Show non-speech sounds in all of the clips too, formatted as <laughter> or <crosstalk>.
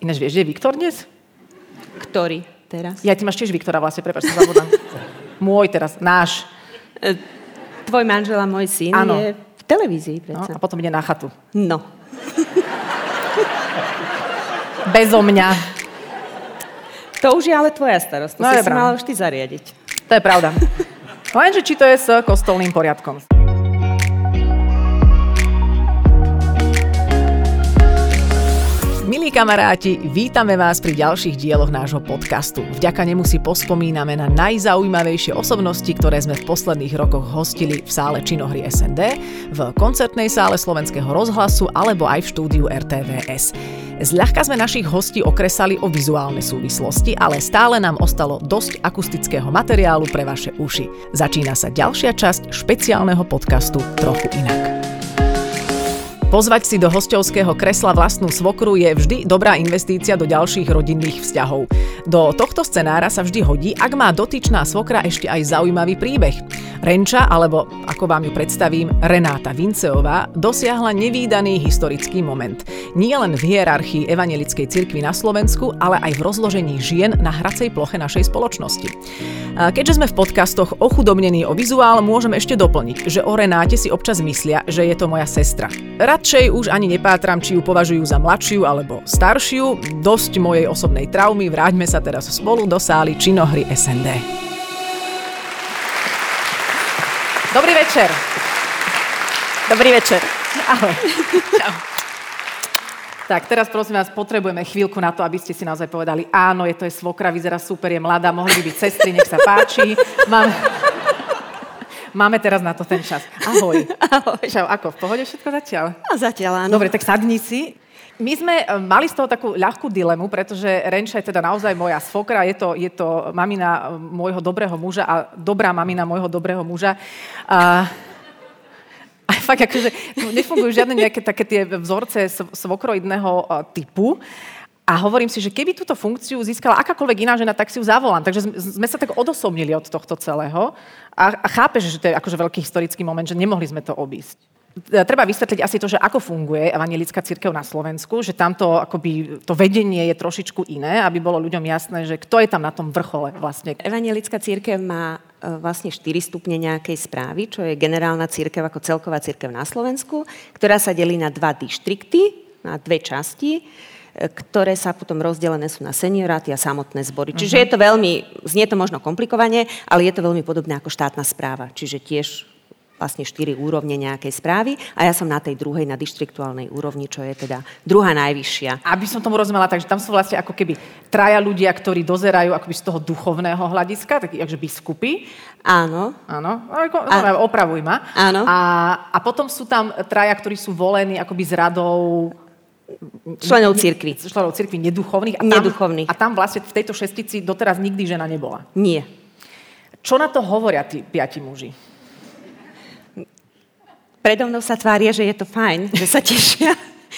Ináč vieš, že je Viktor dnes? Ktorý teraz? Ja, ty máš tiež Viktora vlastne, prepáč, sa zabudám. <laughs> Môj teraz, náš. E, tvoj manžel a môj syn Áno. je v televízii, No, predsa. a potom ide na chatu. No. <laughs> Bezo mňa. To už je ale tvoja starosť. To No, si je si mala už ty zariadiť. To je pravda. <laughs> Lenže či to je s kostolným poriadkom. Milí kamaráti, vítame vás pri ďalších dieloch nášho podcastu. Vďaka nemu si pospomíname na najzaujímavejšie osobnosti, ktoré sme v posledných rokoch hostili v sále Činohry SND, v koncertnej sále Slovenského rozhlasu alebo aj v štúdiu RTVS. Zľahka sme našich hostí okresali o vizuálne súvislosti, ale stále nám ostalo dosť akustického materiálu pre vaše uši. Začína sa ďalšia časť špeciálneho podcastu Trochu inak. Pozvať si do hostovského kresla vlastnú svokru je vždy dobrá investícia do ďalších rodinných vzťahov. Do tohto scenára sa vždy hodí, ak má dotyčná svokra ešte aj zaujímavý príbeh. Renča, alebo ako vám ju predstavím, Renáta Vinceová, dosiahla nevýdaný historický moment. Nie len v hierarchii Evangelickej cirkvi na Slovensku, ale aj v rozložení žien na hracej ploche našej spoločnosti. Keďže sme v podcastoch ochudobnení o vizuál, môžem ešte doplniť, že o Renáte si občas myslia, že je to moja sestra. Radšej už ani nepátram, či ju považujú za mladšiu alebo staršiu. Dosť mojej osobnej traumy, vráťme sa teraz spolu do sály Činohry SND. Dobrý večer. Dobrý večer. Ahoj. Čau. Tak, teraz prosím vás, potrebujeme chvíľku na to, aby ste si naozaj povedali, áno, je to je svokra, vyzerá super, je mladá, mohli by byť sestry, nech sa páči. Máme, máme teraz na to ten čas. Ahoj. <laughs> Ahoj. Čau, ako, v pohode všetko zatiaľ? A zatiaľ áno. Dobre, tak sadni si. My sme e, mali z toho takú ľahkú dilemu, pretože Renča je teda naozaj moja svokra, je to, je to mamina e, môjho dobrého muža a dobrá mamina môjho dobrého muža. A, a fakt, akože nefungujú žiadne nejaké také tie vzorce sv- svokroidného e, typu. A hovorím si, že keby túto funkciu získala akákoľvek iná žena, tak si ju zavolám. Takže sme- sa tak odosobnili od tohto celého. A, a chápeš, že to je akože veľký historický moment, že nemohli sme to obísť. E, Treba vysvetliť asi to, že ako funguje evangelická církev na Slovensku, že tamto akoby to vedenie je trošičku iné, aby bolo ľuďom jasné, že kto je tam na tom vrchole vlastne. Evangelická církev má e, vlastne 4 stupne nejakej správy, čo je generálna církev ako celková církev na Slovensku, ktorá sa delí na dva dištrikty, na dve časti, ktoré sa potom rozdelené sú na senioráty a samotné zbory. Čiže je to veľmi, znie to možno komplikovane, ale je to veľmi podobné ako štátna správa. Čiže tiež vlastne štyri úrovne nejakej správy a ja som na tej druhej, na dištriktuálnej úrovni, čo je teda druhá najvyššia. Aby som tomu rozumela, takže tam sú vlastne ako keby traja ľudia, ktorí dozerajú akoby z toho duchovného hľadiska, takí akože biskupy. Áno, Áno, ako, no, opravuj ma. Áno. A, a potom sú tam traja, ktorí sú volení akoby z radou členov církvy. členov cirkvi neduchovných. A tam, Neduchovných. A tam vlastne v tejto šestici doteraz nikdy žena nebola. Nie. Čo na to hovoria tí piati muži? Predo mnou sa tvária, že je to fajn, že sa <laughs> tešia.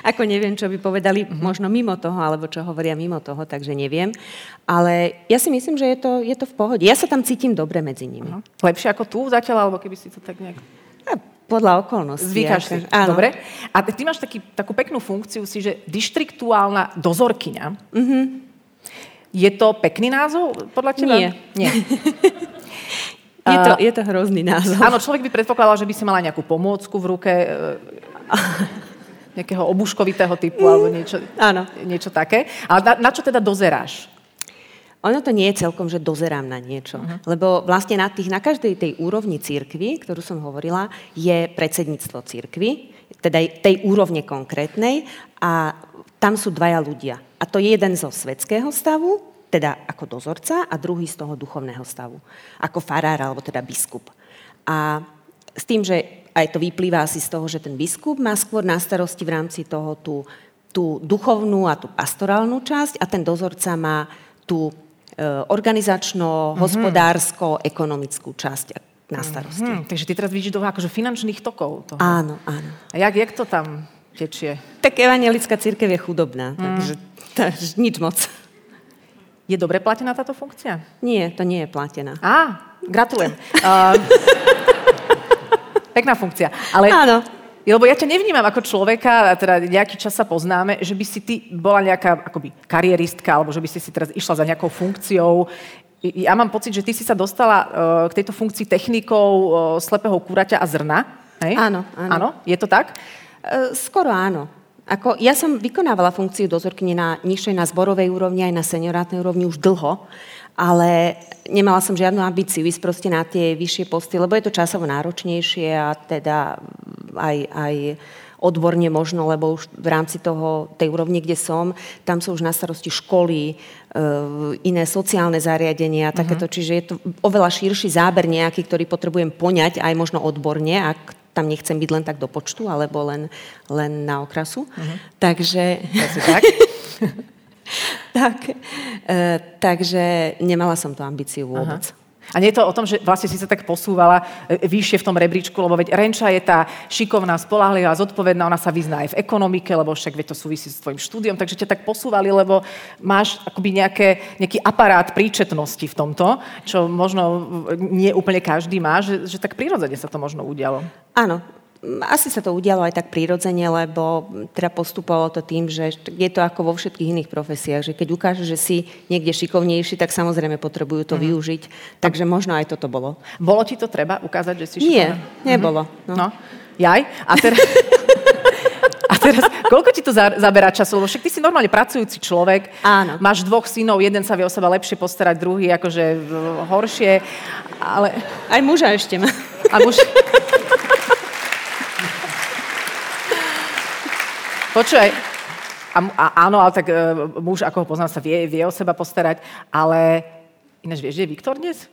Ako neviem, čo by povedali možno mimo toho, alebo čo hovoria mimo toho, takže neviem. Ale ja si myslím, že je to, je to v pohode. Ja sa tam cítim dobre medzi nimi. No. Lepšie ako tu zatiaľ, alebo keby si to tak nejak... A podľa okolností. Zvykáš si. Áno. Dobre. A ty máš taký, takú peknú funkciu si, že dištriktuálna dozorkyňa. Mm-hmm. Je to pekný názov podľa teba? Nie. Nie. <laughs> Je to, je to hrozný názov. Áno, človek by predpokladal, že by si mala nejakú pomôcku v ruke, e, nejakého obuškovitého typu alebo niečo, Áno. niečo také. Ale na, na čo teda dozeráš? Ono to nie je celkom, že dozerám na niečo. Uh-huh. Lebo vlastne na, tých, na každej tej úrovni církvy, ktorú som hovorila, je predsedníctvo církvy, teda tej úrovne konkrétnej a tam sú dvaja ľudia. A to je jeden zo svetského stavu, teda ako dozorca a druhý z toho duchovného stavu, ako farár alebo teda biskup. A s tým, že aj to vyplýva asi z toho, že ten biskup má skôr na starosti v rámci toho tú, tú duchovnú a tú pastorálnu časť a ten dozorca má tú organizačno-hospodársko-ekonomickú časť na starosti. Hm, takže ty teraz vidíš do akože finančných tokov. Toho. Áno, áno. A jak, jak to tam tečie? Tak evangelická církev je chudobná, takže, takže nič moc. Je dobre platená táto funkcia? Nie, to nie je platená. Á, gratulujem. Uh, <laughs> pekná funkcia. Ale Áno. Lebo ja ťa nevnímam ako človeka, a teda nejaký čas sa poznáme, že by si ty bola nejaká akoby karieristka, alebo že by si si teraz išla za nejakou funkciou. Ja mám pocit, že ty si sa dostala uh, k tejto funkcii technikou uh, slepého kuraťa a zrna. Hej? Áno, áno. Áno? Je to tak? Uh, skoro áno. Ako, ja som vykonávala funkciu dozorkyne na nižšej, na zborovej úrovni, aj na seniorátnej úrovni už dlho ale nemala som žiadnu ambíciu ísť proste na tie vyššie posty, lebo je to časovo náročnejšie a teda aj, aj odborne možno, lebo už v rámci toho, tej úrovni, kde som, tam sú už na starosti školy, e, iné sociálne zariadenia, uh-huh. takéto, čiže je to oveľa širší záber nejaký, ktorý potrebujem poňať aj možno odborne, ak tam nechcem byť len tak do počtu, alebo len, len na okrasu. Uh-huh. Takže... tak. <laughs> tak, e, takže nemala som tú ambíciu vôbec. Aha. A nie je to o tom, že vlastne si sa tak posúvala e, vyššie v tom rebríčku, lebo veď Renča je tá šikovná, spolahlivá, zodpovedná, ona sa vyzná aj v ekonomike, lebo však veď to súvisí s tvojim štúdiom, takže ťa tak posúvali, lebo máš akoby nejaké, nejaký aparát príčetnosti v tomto, čo možno nie úplne každý má, že, že tak prirodzene sa to možno udialo. Áno, asi sa to udialo aj tak prirodzene, lebo teda postupovalo to tým, že je to ako vo všetkých iných profesiách, že keď ukáže, že si niekde šikovnejší, tak samozrejme potrebujú to mm. využiť. Takže možno aj toto bolo. Bolo ti to treba ukázať, že si šikovná? Nie, nebolo. Mm-hmm. No. no. Jaj? A teraz... <laughs> A teraz, koľko ti to zaberá času? Lebo však ty si normálne pracujúci človek. Áno. Máš dvoch synov, jeden sa vie o seba lepšie postarať, druhý akože horšie. Ale... Aj muža ešte má. A muž... <laughs> Počúvaj, a, a, áno, ale tak uh, muž, ako ho poznám, sa vie, vie o seba postarať, ale ináč vieš, že je Viktor dnes?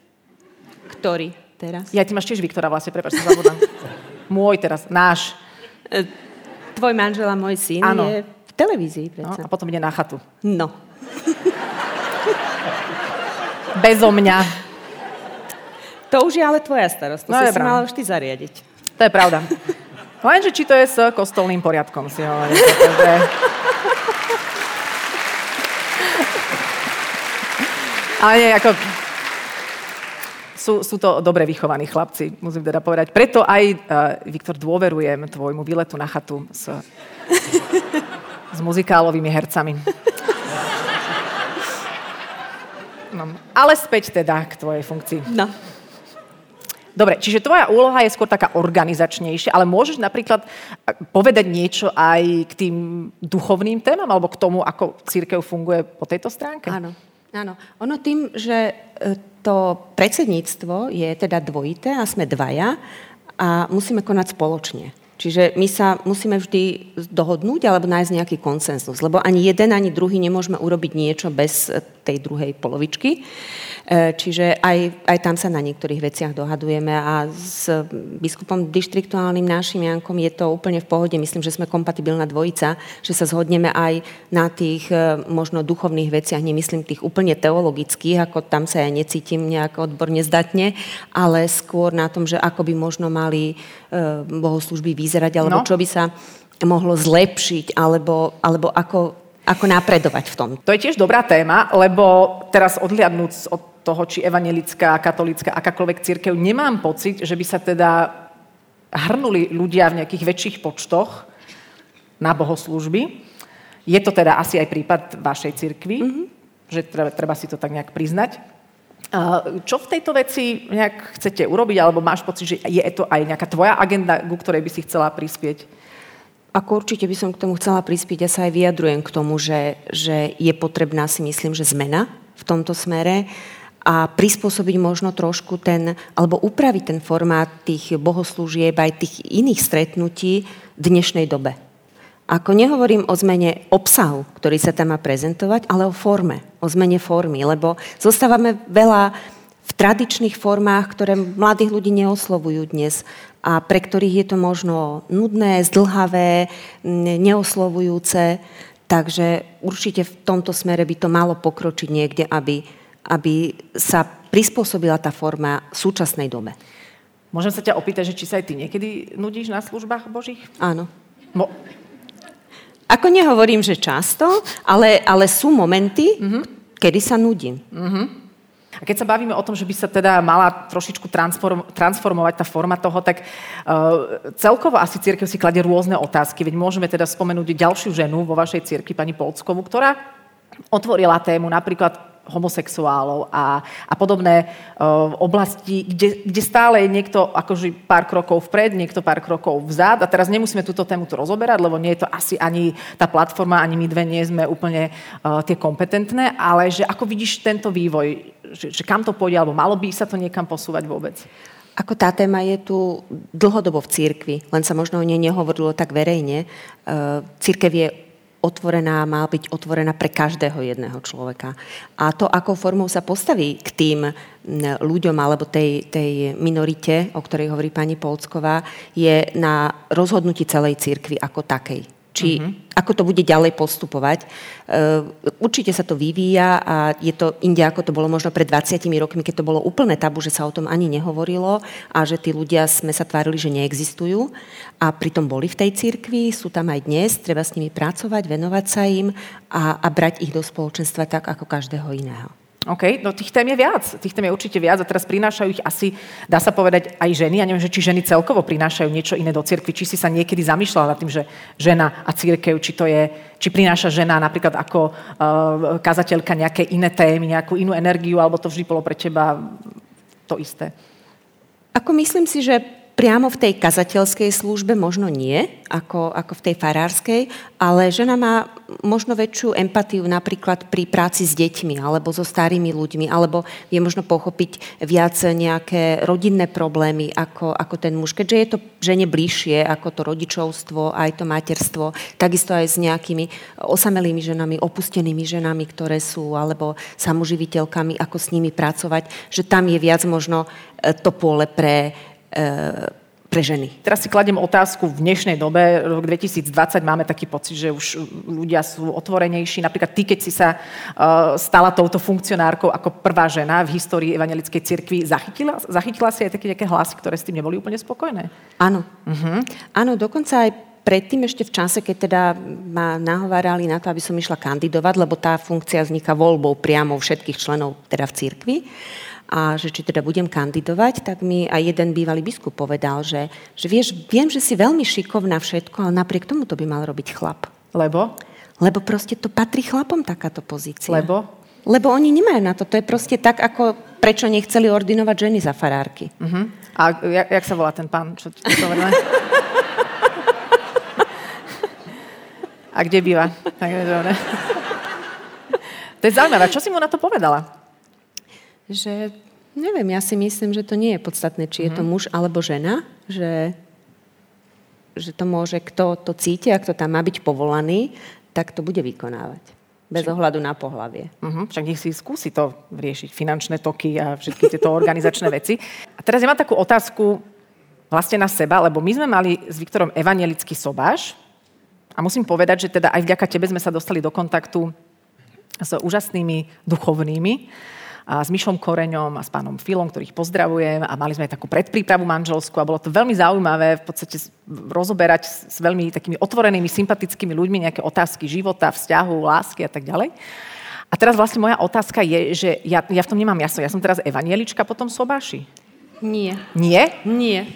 Ktorý teraz? Ja, ty máš tiež Viktora vlastne, prepáč, sa zabudám. <laughs> Môj teraz, náš. E, tvoj manžel a môj syn áno. je v televízii. No, a potom ide na chatu. No. <laughs> Bezo mňa. To už je ale tvoja starosť. To no, si mala už ty zariadiť. To je pravda. Lenže či to je s kostolným poriadkom, si hovorím. Takže... Ale nie, ako... Sú, sú to dobre vychovaní chlapci, musím teda povedať. Preto aj, uh, Viktor, dôverujem tvojmu výletu na chatu s, s muzikálovými hercami. No, ale späť teda k tvojej funkcii. No. Dobre, čiže tvoja úloha je skôr taká organizačnejšia, ale môžeš napríklad povedať niečo aj k tým duchovným témam alebo k tomu, ako církev funguje po tejto stránke? Áno. Áno. Ono tým, že e, to predsedníctvo je teda dvojité a sme dvaja a musíme konať spoločne. Čiže my sa musíme vždy dohodnúť alebo nájsť nejaký konsenzus, lebo ani jeden, ani druhý nemôžeme urobiť niečo bez tej druhej polovičky. E, čiže aj, aj tam sa na niektorých veciach dohadujeme a s biskupom dištriktuálnym našim Jankom je to úplne v pohode. Myslím, že sme kompatibilná dvojica, že sa zhodneme aj na tých e, možno duchovných veciach, nemyslím tých úplne teologických, ako tam sa ja necítim nejak odborne zdatne, ale skôr na tom, že ako by možno mali e, bohoslužby vyzerať, alebo no. čo by sa mohlo zlepšiť, alebo, alebo ako, ako napredovať v tom. To je tiež dobrá téma, lebo teraz odliadnúc od toho, či evangelická, katolická, akákoľvek církev, nemám pocit, že by sa teda hrnuli ľudia v nejakých väčších počtoch na bohoslužby. Je to teda asi aj prípad vašej cirkvi, mm-hmm. že treba, treba si to tak nejak priznať. Čo v tejto veci nejak chcete urobiť, alebo máš pocit, že je to aj nejaká tvoja agenda, ku ktorej by si chcela prispieť? Ako určite by som k tomu chcela prispieť, ja sa aj vyjadrujem k tomu, že, že je potrebná si myslím, že zmena v tomto smere a prispôsobiť možno trošku ten, alebo upraviť ten formát tých bohoslúžieb aj tých iných stretnutí v dnešnej dobe. Ako nehovorím o zmene obsahu, ktorý sa tam má prezentovať, ale o forme, o zmene formy, lebo zostávame veľa v tradičných formách, ktoré mladých ľudí neoslovujú dnes a pre ktorých je to možno nudné, zdlhavé, neoslovujúce. Takže určite v tomto smere by to malo pokročiť niekde, aby aby sa prispôsobila tá forma súčasnej dobe. Môžem sa ťa opýtať, že či sa aj ty niekedy nudíš na službách Božích? Áno. Mo- Ako nehovorím, že často, ale, ale sú momenty, mm-hmm. kedy sa nudím. Mm-hmm. A keď sa bavíme o tom, že by sa teda mala trošičku transform, transformovať tá forma toho, tak uh, celkovo asi církev si kladie rôzne otázky. Veď môžeme teda spomenúť ďalšiu ženu vo vašej církvi, pani Polckovú, ktorá otvorila tému napríklad homosexuálov a, a podobné uh, oblasti, kde, kde stále je niekto akože pár krokov vpred, niekto pár krokov vzad. A teraz nemusíme túto tému tu rozoberať, lebo nie je to asi ani tá platforma, ani my dve nie sme úplne uh, tie kompetentné, ale že ako vidíš tento vývoj, že, že kam to pôjde, alebo malo by sa to niekam posúvať vôbec? Ako tá téma je tu dlhodobo v církvi, len sa možno o nej nehovorilo tak verejne. Církev je otvorená, má byť otvorená pre každého jedného človeka. A to, akou formou sa postaví k tým ľuďom alebo tej, tej minorite, o ktorej hovorí pani Polsková, je na rozhodnutí celej církvy ako takej či uh-huh. ako to bude ďalej postupovať. Uh, určite sa to vyvíja a je to inde, ako to bolo možno pred 20 rokmi, keď to bolo úplne tabu, že sa o tom ani nehovorilo a že tí ľudia sme sa tvárili, že neexistujú a pritom boli v tej cirkvi, sú tam aj dnes, treba s nimi pracovať, venovať sa im a, a brať ich do spoločenstva tak, ako každého iného. OK, no tých tém je viac. Tých tém je určite viac a teraz prinášajú ich asi, dá sa povedať, aj ženy. Ja neviem, že či ženy celkovo prinášajú niečo iné do cirkvi, či si sa niekedy zamýšľala nad tým, že žena a církev, či to je, či prináša žena napríklad ako uh, kazateľka nejaké iné témy, nejakú inú energiu, alebo to vždy bolo pre teba to isté. Ako myslím si, že priamo v tej kazateľskej službe možno nie, ako, ako v tej farárskej, ale žena má možno väčšiu empatiu napríklad pri práci s deťmi alebo so starými ľuďmi, alebo vie možno pochopiť viac nejaké rodinné problémy ako, ako ten muž. Keďže je to žene bližšie ako to rodičovstvo, aj to materstvo, takisto aj s nejakými osamelými ženami, opustenými ženami, ktoré sú, alebo samoživiteľkami, ako s nimi pracovať, že tam je viac možno e, to pole pre pre ženy. Teraz si kladiem otázku, v dnešnej dobe, rok 2020, máme taký pocit, že už ľudia sú otvorenejší. Napríklad ty, keď si sa uh, stala touto funkcionárkou ako prvá žena v histórii evangelickej cirkvi, zachytila, zachytila si aj také nejaké hlasy, ktoré s tým neboli úplne spokojné? Áno. Uh-huh. Áno, dokonca aj predtým ešte v čase, keď teda ma nahovárali na to, aby som išla kandidovať, lebo tá funkcia vzniká voľbou priamo všetkých členov teda v cirkvi a že či teda budem kandidovať, tak mi aj jeden bývalý biskup povedal, že, že vieš, viem, že si veľmi šikovná všetko, ale napriek tomu to by mal robiť chlap. Lebo? Lebo proste to patrí chlapom takáto pozícia. Lebo? Lebo oni nemajú na to. To je proste tak, ako prečo nechceli ordinovať ženy za farárky. Uh-huh. A jak, jak sa volá ten pán? Čo, čo to A kde býva? To je zaujímavé. Čo si mu na to povedala? Že neviem, ja si myslím, že to nie je podstatné, či je to mhm. muž alebo žena, že, že to môže, kto to cíti a kto tam má byť povolaný, tak to bude vykonávať. Bez ohľadu na pohlavie. Uh-huh. Však nech si skúsi to riešiť, finančné toky a všetky tieto organizačné <laughs> veci. A teraz ja mám takú otázku vlastne na seba, lebo my sme mali s Viktorom evangelický sobáš a musím povedať, že teda aj vďaka tebe sme sa dostali do kontaktu s úžasnými duchovnými a s Myšom Koreňom a s pánom Filom, ktorých pozdravujem a mali sme aj takú predprípravu manželskú a bolo to veľmi zaujímavé v podstate rozoberať s veľmi takými otvorenými, sympatickými ľuďmi nejaké otázky života, vzťahu, lásky a tak ďalej. A teraz vlastne moja otázka je, že ja, ja v tom nemám jasno. Ja som teraz evanielička potom sobáši? Nie. Nie? Nie.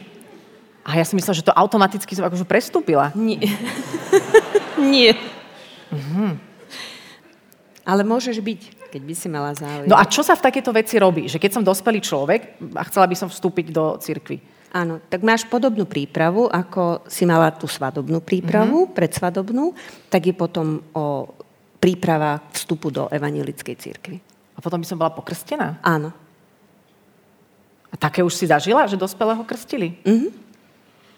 A ja som myslela, že to automaticky som akože prestúpila. Nie. <laughs> Nie. Mhm. Ale môžeš byť keď by si mala záujem. No a čo sa v takéto veci robí? Že keď som dospelý človek a chcela by som vstúpiť do cirkvy. Áno, tak máš podobnú prípravu, ako si mala tú svadobnú prípravu, mm-hmm. predsvadobnú, tak je potom o príprava vstupu do evangelickej cirkvi. A potom by som bola pokrstená? Áno. A také už si zažila, že dospelého krstili? Mm-hmm.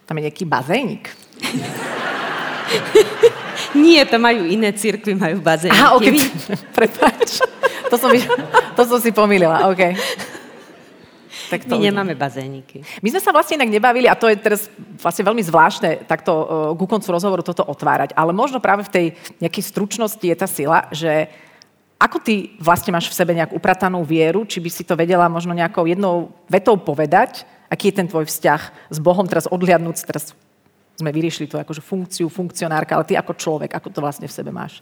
Tam je nejaký bazénik. <laughs> Nie, to majú iné cirkvy, majú bazénik. Aha, ok, <laughs> prepáč. To som, to som si pomýlila, OK. Tak to My nemáme bazéniky. My sme sa vlastne inak nebavili, a to je teraz vlastne veľmi zvláštne takto uh, ku koncu rozhovoru toto otvárať, ale možno práve v tej nejakej stručnosti je tá sila, že ako ty vlastne máš v sebe nejak upratanú vieru, či by si to vedela možno nejakou jednou vetou povedať, aký je ten tvoj vzťah s Bohom, teraz odhliadnúť, teraz sme vyriešili to akože funkciu, funkcionárka, ale ty ako človek, ako to vlastne v sebe máš?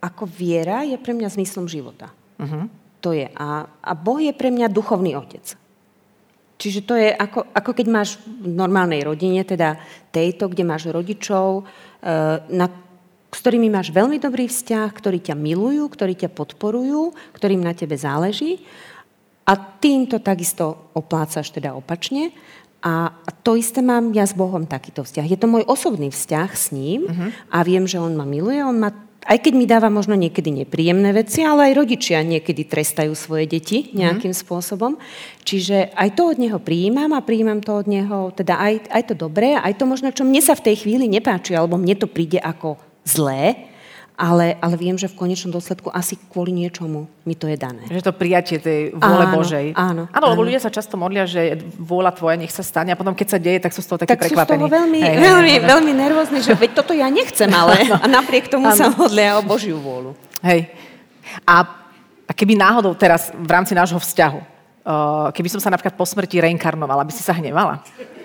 Ako viera je pre mňa zmyslom života. Uh-huh. To je. A, a Boh je pre mňa duchovný otec. Čiže to je ako, ako keď máš v normálnej rodine, teda tejto, kde máš rodičov, e, na, s ktorými máš veľmi dobrý vzťah, ktorí ťa milujú, ktorí ťa podporujú, ktorým na tebe záleží. A tým to takisto oplácaš teda opačne. A to isté mám ja s Bohom takýto vzťah. Je to môj osobný vzťah s ním uh-huh. a viem, že on ma miluje, on ma aj keď mi dáva možno niekedy nepríjemné veci, ale aj rodičia niekedy trestajú svoje deti nejakým mm. spôsobom. Čiže aj to od neho prijímam a prijímam to od neho, teda aj, aj to dobré, aj to možno, čo mne sa v tej chvíli nepáči, alebo mne to príde ako zlé, ale, ale viem, že v konečnom dôsledku asi kvôli niečomu mi to je dané. Že to prijatie tej vôle áno, Božej. Áno, áno, lebo ľudia sa často modlia, že vôľa tvoja nech sa stane a potom keď sa deje, tak sú z toho takí tak prekvapení. Tak sú z toho veľmi, hej, veľmi, hej, veľmi nervózni, že veď toto ja nechcem, ale <laughs> a napriek tomu áno. sa modlia o Božiu vôľu. Hej. A, a keby náhodou teraz v rámci nášho vzťahu, uh, keby som sa napríklad po smrti reinkarnovala, by si sa hnevala? <laughs>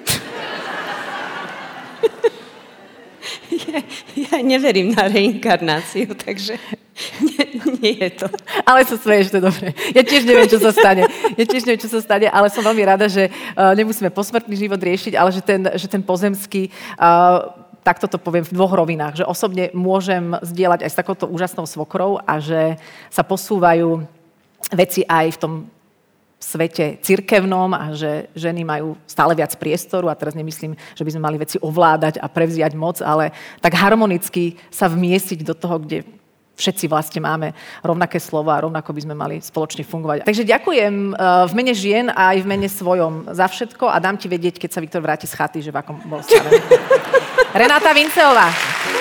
<laughs> Ja, ja neverím na reinkarnáciu, takže nie, nie je to. Ale sa smeješ, to je dobre. Ja tiež neviem, čo sa stane. Ja tiež neviem, čo sa stane, ale som veľmi rada, že uh, nemusíme posmrtný život riešiť, ale že ten, že ten pozemský uh, takto to poviem v dvoch rovinách, že osobne môžem zdieľať aj s takouto úžasnou svokrou a že sa posúvajú veci aj v tom svete cirkevnom a že ženy majú stále viac priestoru a teraz nemyslím, že by sme mali veci ovládať a prevziať moc, ale tak harmonicky sa vmiesiť do toho, kde všetci vlastne máme rovnaké slova a rovnako by sme mali spoločne fungovať. Takže ďakujem eh, v mene žien a aj v mene svojom za všetko a dám ti vedieť, keď sa Viktor vráti z chaty, že v akom bol stave. <laughs> Renáta Vinceová.